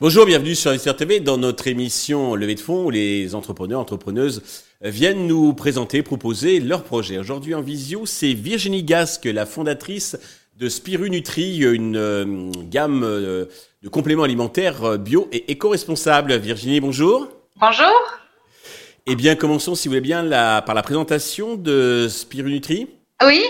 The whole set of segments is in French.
Bonjour, bienvenue sur Investir TV dans notre émission Levée de fonds où les entrepreneurs, entrepreneuses viennent nous présenter, proposer leurs projets. Aujourd'hui en visio, c'est Virginie Gasque, la fondatrice de Spirunutri, une euh, gamme euh, de compléments alimentaires euh, bio et éco-responsables. Virginie, bonjour. Bonjour. Eh bien, commençons, si vous voulez bien, par la présentation de Spirunutri. Oui,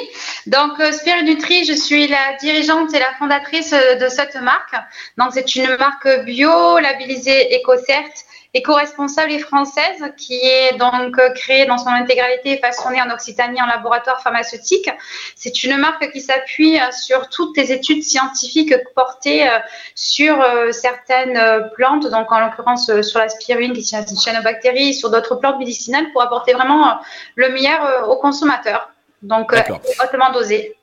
donc euh, Spirit Nutri, je suis la dirigeante et la fondatrice euh, de cette marque. Donc c'est une marque bio, labellisée EcoCert, éco-responsable et française, qui est donc euh, créée dans son intégralité et façonnée en Occitanie en laboratoire pharmaceutique. C'est une marque qui s'appuie sur toutes les études scientifiques portées sur certaines plantes, donc en l'occurrence sur la spiruline qui est une cyanobactérie, sur d'autres plantes médicinales pour apporter vraiment le meilleur aux consommateurs. Donc, euh, hautement dosé.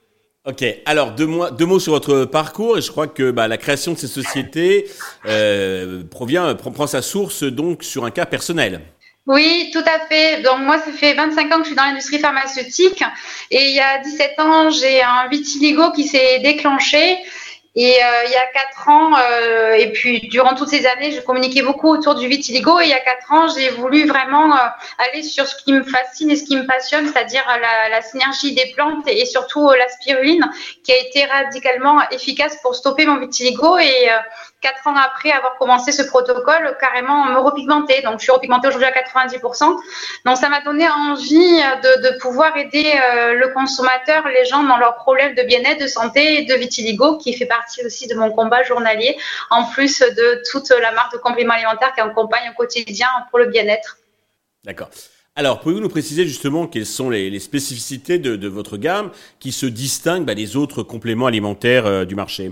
Ok, alors deux, mots, deux mots sur votre parcours et je crois que bah, la création de ces sociétés euh, provient, prend, prend, sa source donc sur un cas personnel. Oui, tout à fait. Donc moi, ça fait 25 ans que je suis dans l'industrie pharmaceutique et il y a 17 ans, j'ai un vitiligo qui s'est déclenché et euh, il y a quatre ans, euh, et puis durant toutes ces années, je communiquais beaucoup autour du vitiligo. Et il y a quatre ans, j'ai voulu vraiment euh, aller sur ce qui me fascine et ce qui me passionne, c'est-à-dire la, la, synergie des plantes et, surtout la spiruline, qui a été radicalement efficace pour stopper mon vitiligo. Et quatre ans après avoir commencé ce protocole, carrément me repigmenter. Donc, je suis repigmentée aujourd'hui à 90%. Donc, ça m'a donné envie de, pouvoir aider euh, le consommateur, les gens dans leurs problèmes de bien-être, de santé et de vitiligo, qui fait partie aussi de mon combat journalier, en plus de toute la marque de compléments alimentaires qui accompagne au quotidien pour le bien-être. D'accord. Alors, pouvez-vous nous préciser justement quelles sont les, spécificités de, votre gamme qui se distinguent bah, des autres compléments alimentaires euh, du marché?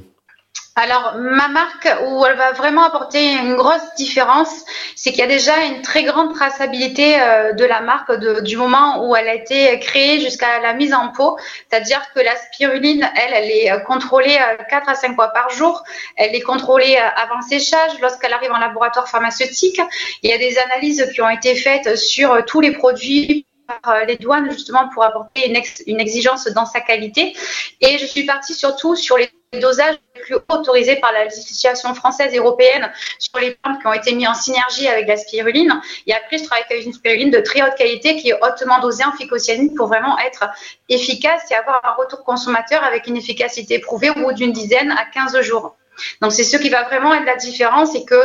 Alors, ma marque, où elle va vraiment apporter une grosse différence, c'est qu'il y a déjà une très grande traçabilité euh, de la marque du moment où elle a été créée jusqu'à la mise en pot. C'est-à-dire que la spiruline, elle, elle est euh, contrôlée 4 euh, à 5 fois par jour. Elle est contrôlée avant séchage lorsqu'elle arrive en laboratoire pharmaceutique. Il y a des analyses qui ont été faites sur tous les produits par les douanes justement pour apporter une, une exigence dans sa qualité. Et je suis partie surtout sur les dosages les plus autorisés par la législation française et européenne sur les plantes qui ont été mis en synergie avec la spiruline. Et après, je travaille avec une spiruline de très haute qualité qui est hautement dosée en phycocyanine pour vraiment être efficace et avoir un retour consommateur avec une efficacité prouvée au bout d'une dizaine à 15 jours. Donc c'est ce qui va vraiment être la différence et que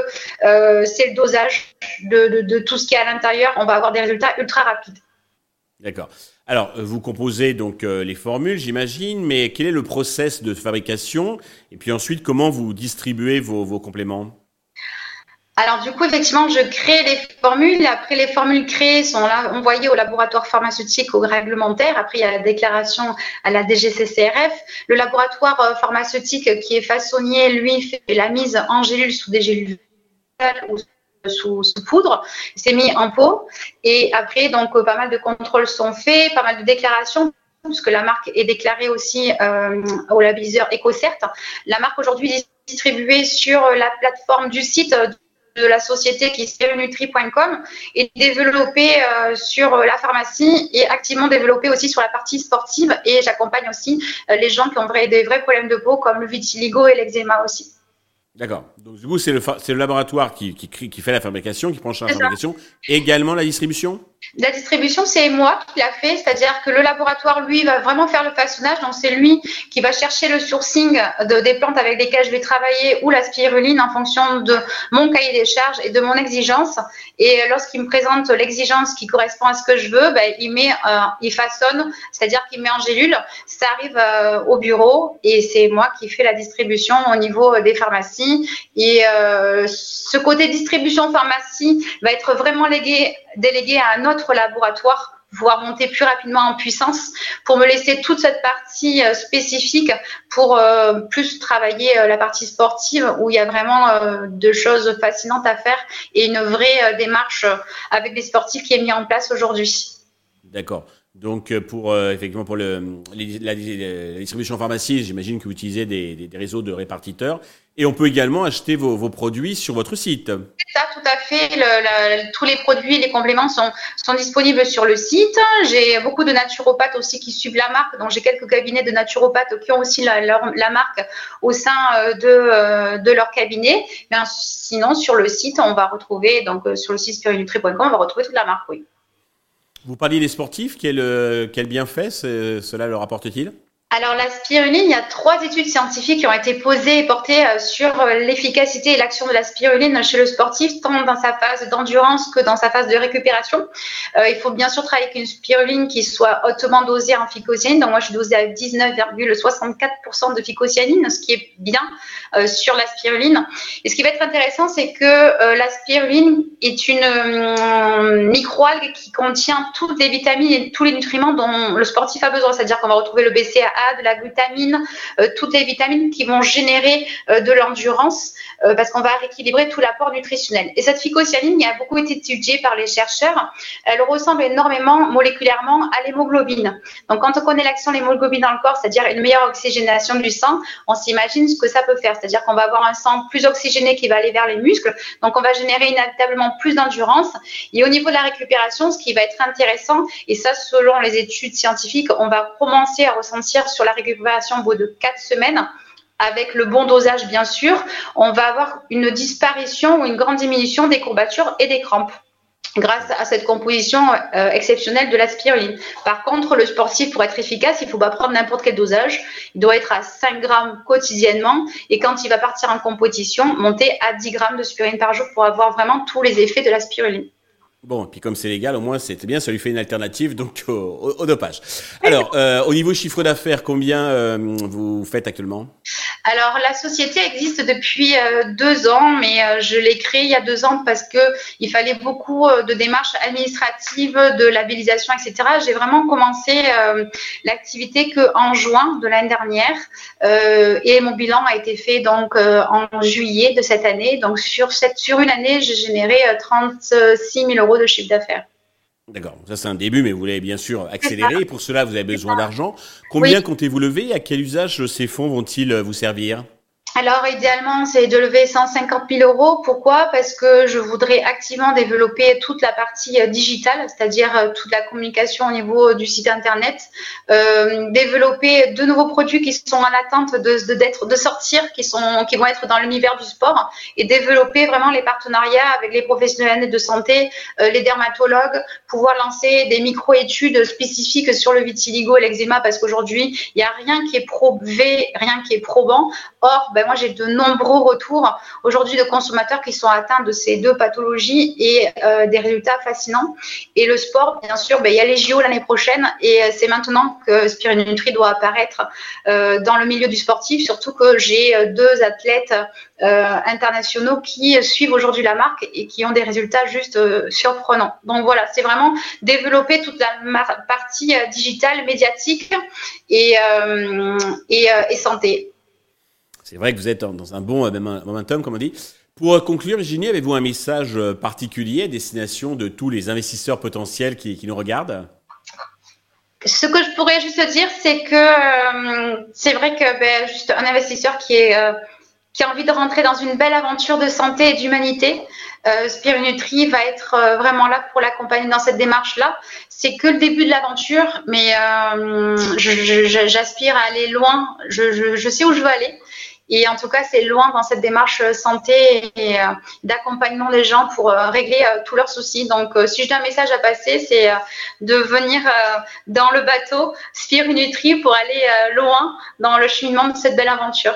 euh, c'est le dosage de, de tout ce qui est à l'intérieur. On va avoir des résultats ultra rapides. D'accord. Alors, euh, vous composez donc euh, les formules, j'imagine, mais quel est le process de fabrication? Et puis ensuite, comment vous distribuez vos, compléments? Alors du coup, effectivement, je crée les formules. Après, les formules créées sont envoyées au laboratoire pharmaceutique au réglementaire. Après, il y a la déclaration à la DGCCRF. Le laboratoire euh, pharmaceutique qui est façonnier, lui, fait la mise en gélule sous des gélules sous, poudre, c'est mis en pot. Et après, donc, pas mal de contrôles sont faits, pas mal de déclarations puisque la marque est déclarée aussi euh, au labelliseur EcoCert. La marque aujourd'hui est distribuée sur la plateforme du site de la société qui est spirinutri.com et développée euh, sur la pharmacie et activement développée aussi sur la partie sportive. Et j'accompagne aussi euh, les gens qui ont des vrais problèmes de peau comme le vitiligo et l'eczéma aussi. D'accord. Donc, du coup, c'est le, le laboratoire qui, qui, qui, fait la fabrication, qui prend en charge la fabrication, également la distribution? La distribution, c'est moi qui l'a fait, c'est-à-dire que le laboratoire, lui, va vraiment faire le façonnage. Donc, c'est lui qui va chercher le sourcing de, des plantes avec lesquelles je vais travailler ou la spiruline en fonction de mon cahier des charges et de mon exigence. Et lorsqu'il me présente l'exigence qui correspond à ce que je veux, ben, il met, euh, il façonne, c'est-à-dire qu'il met en gélule. Ça arrive euh, au bureau et c'est moi qui fais la distribution au niveau des pharmacies. Et euh, ce côté distribution pharmacie va être vraiment légué, délégué à un autre laboratoire pouvoir monter plus rapidement en puissance pour me laisser toute cette partie euh, spécifique pour euh, plus travailler euh, la partie sportive où il y a vraiment de choses fascinantes à faire et une vraie démarche avec les sportifs qui est mise en place aujourd'hui. D'accord. Donc pour effectivement pour la, distribution en pharmacie, j'imagine que vous utilisez des, réseaux de répartiteurs. Et on peut également acheter vos, produits sur votre site. Ça, tout à fait. Tous les produits, les compléments sont, disponibles sur le site. J'ai beaucoup de naturopathes aussi qui suivent la marque. Donc j'ai quelques cabinets de naturopathes qui ont aussi la, marque au sein de, de leur cabinet. Mais sinon, sur le site, on va retrouver donc sur le site spirinutri.com, on va retrouver toute la marque. Oui. Vous parliez des sportifs, quel, euh, quel bienfait cela leur apporte-t-il? Alors la spiruline, il y a trois études scientifiques qui ont été posées et portées euh, sur euh, l'efficacité et l'action de la spiruline chez le sportif, tant dans sa phase d'endurance que dans sa phase de récupération. Euh, il faut bien sûr travailler avec une spiruline qui soit hautement dosée en phycocyanine. Donc moi, je suis dosée à 19,64% de phycocyanine, ce qui est bien sur la spiruline. Et ce qui va être intéressant, c'est que la spiruline est une microalgue qui contient toutes les vitamines et tous les nutriments dont le sportif a besoin. C'est-à-dire qu'on va retrouver le BCAA de la glutamine, euh, toutes les vitamines qui vont générer euh, de l'endurance euh, parce qu'on va rééquilibrer tout l'apport nutritionnel. Et cette phycocyanine, a beaucoup été étudiée par les chercheurs, elle ressemble énormément moléculairement à l'hémoglobine. Donc quand on connaît l'action de l'hémoglobine dans le corps, c'est-à-dire une meilleure oxygénation du sang, on s'imagine ce que ça peut faire. C'est-à-dire qu'on va avoir un sang plus oxygéné qui va aller vers les muscles. Donc on va générer inévitablement plus d'endurance. Et au niveau de la récupération, ce qui va être intéressant, et ça selon les études scientifiques, on va commencer à ressentir sur la récupération au bout de 4 semaines, avec le bon dosage bien sûr, on va avoir une disparition ou une grande diminution des courbatures et des crampes grâce à cette composition euh, exceptionnelle de la spiruline. Par contre, le sportif, pour être efficace, il ne faut pas prendre n'importe quel dosage. Il doit être à 5 grammes quotidiennement et quand il va partir en compétition, monter à 10 grammes de spiruline par jour pour avoir vraiment tous les effets de la spiruline. Bon, et puis comme c'est légal, au moins c'était bien, ça lui fait une alternative donc au, dopage. Alors, euh, au niveau chiffre d'affaires, combien euh, vous faites actuellement? Alors, la société existe depuis euh, deux ans, mais euh, je l'ai créée il y a deux ans parce que il fallait beaucoup euh, de démarches administratives, de labellisation, etc. J'ai vraiment commencé l'activité que en juin de l'année dernière et mon bilan a été fait donc en juillet de cette année. Donc, sur, cette, sur une année, j'ai généré 36 000 euros de chiffre d'affaires. D'accord, ça c'est un début, mais vous voulez bien sûr accélérer. Et pour cela, vous avez besoin d'argent. Combien comptez-vous lever? À quel usage ces fonds vont-ils vous servir? Alors, idéalement, c'est de lever 150 000 euros. Pourquoi? Parce que je voudrais activement développer toute la partie euh, digitale, c'est-à-dire euh, toute la communication au niveau du site Internet, euh, développer de nouveaux produits qui sont en attente de, d'être, de sortir, qui, sont, qui vont être dans l'univers du sport, et développer vraiment les partenariats avec les professionnels de santé, les dermatologues, pouvoir lancer des micro-études spécifiques sur le vitiligo et l'eczéma, parce qu'aujourd'hui, il n'y a rien qui est prouvé, rien qui est probant. Or, ben, moi j'ai de nombreux retours aujourd'hui de consommateurs qui sont atteints de ces deux pathologies et euh, des résultats fascinants. Et le sport, bien sûr, ben, il y a les JO l'année prochaine et euh, c'est maintenant que Spirinutri doit apparaître euh, dans le milieu du sportif, surtout que j'ai deux athlètes internationaux qui suivent aujourd'hui la marque et qui ont des résultats juste surprenants. Donc voilà, c'est vraiment développer toute la partie digitale, médiatique et, et santé. C'est vrai que vous êtes dans un bon euh, momentum, comme on dit. Pour euh, conclure, Virginie, avez-vous un message euh, particulier à destination de tous les investisseurs potentiels qui, nous regardent? Ce que je pourrais juste dire, c'est que c'est vrai que ben, juste un investisseur qui, a envie de rentrer dans une belle aventure de santé et d'humanité, euh, Spirinutri va être vraiment là pour l'accompagner dans cette démarche-là. C'est que le début de l'aventure, mais j'aspire à aller loin. Je, sais où je veux aller. Et en tout cas, c'est loin dans cette démarche euh, santé et euh, d'accompagnement des gens pour euh, régler tous leurs soucis. Donc, si j'ai un message à passer, c'est de venir dans le bateau Spirinutri pour aller loin dans le cheminement de cette belle aventure.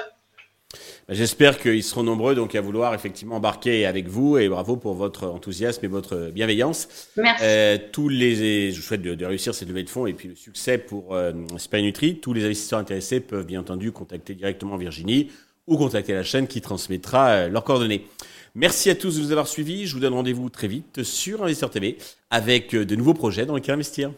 J'espère qu'ils seront nombreux donc à vouloir effectivement embarquer avec vous et bravo pour votre enthousiasme et votre bienveillance. Merci. tous les, je vous souhaite de, réussir cette levée de fonds et puis le succès pour euh, Spirinutri. Tous les investisseurs intéressés peuvent bien entendu contacter directement Virginie ou contacter la chaîne qui transmettra euh, leurs coordonnées. Merci à tous de nous avoir suivis. Je vous donne rendez-vous très vite sur Investir TV avec euh, de nouveaux projets dans lesquels investir.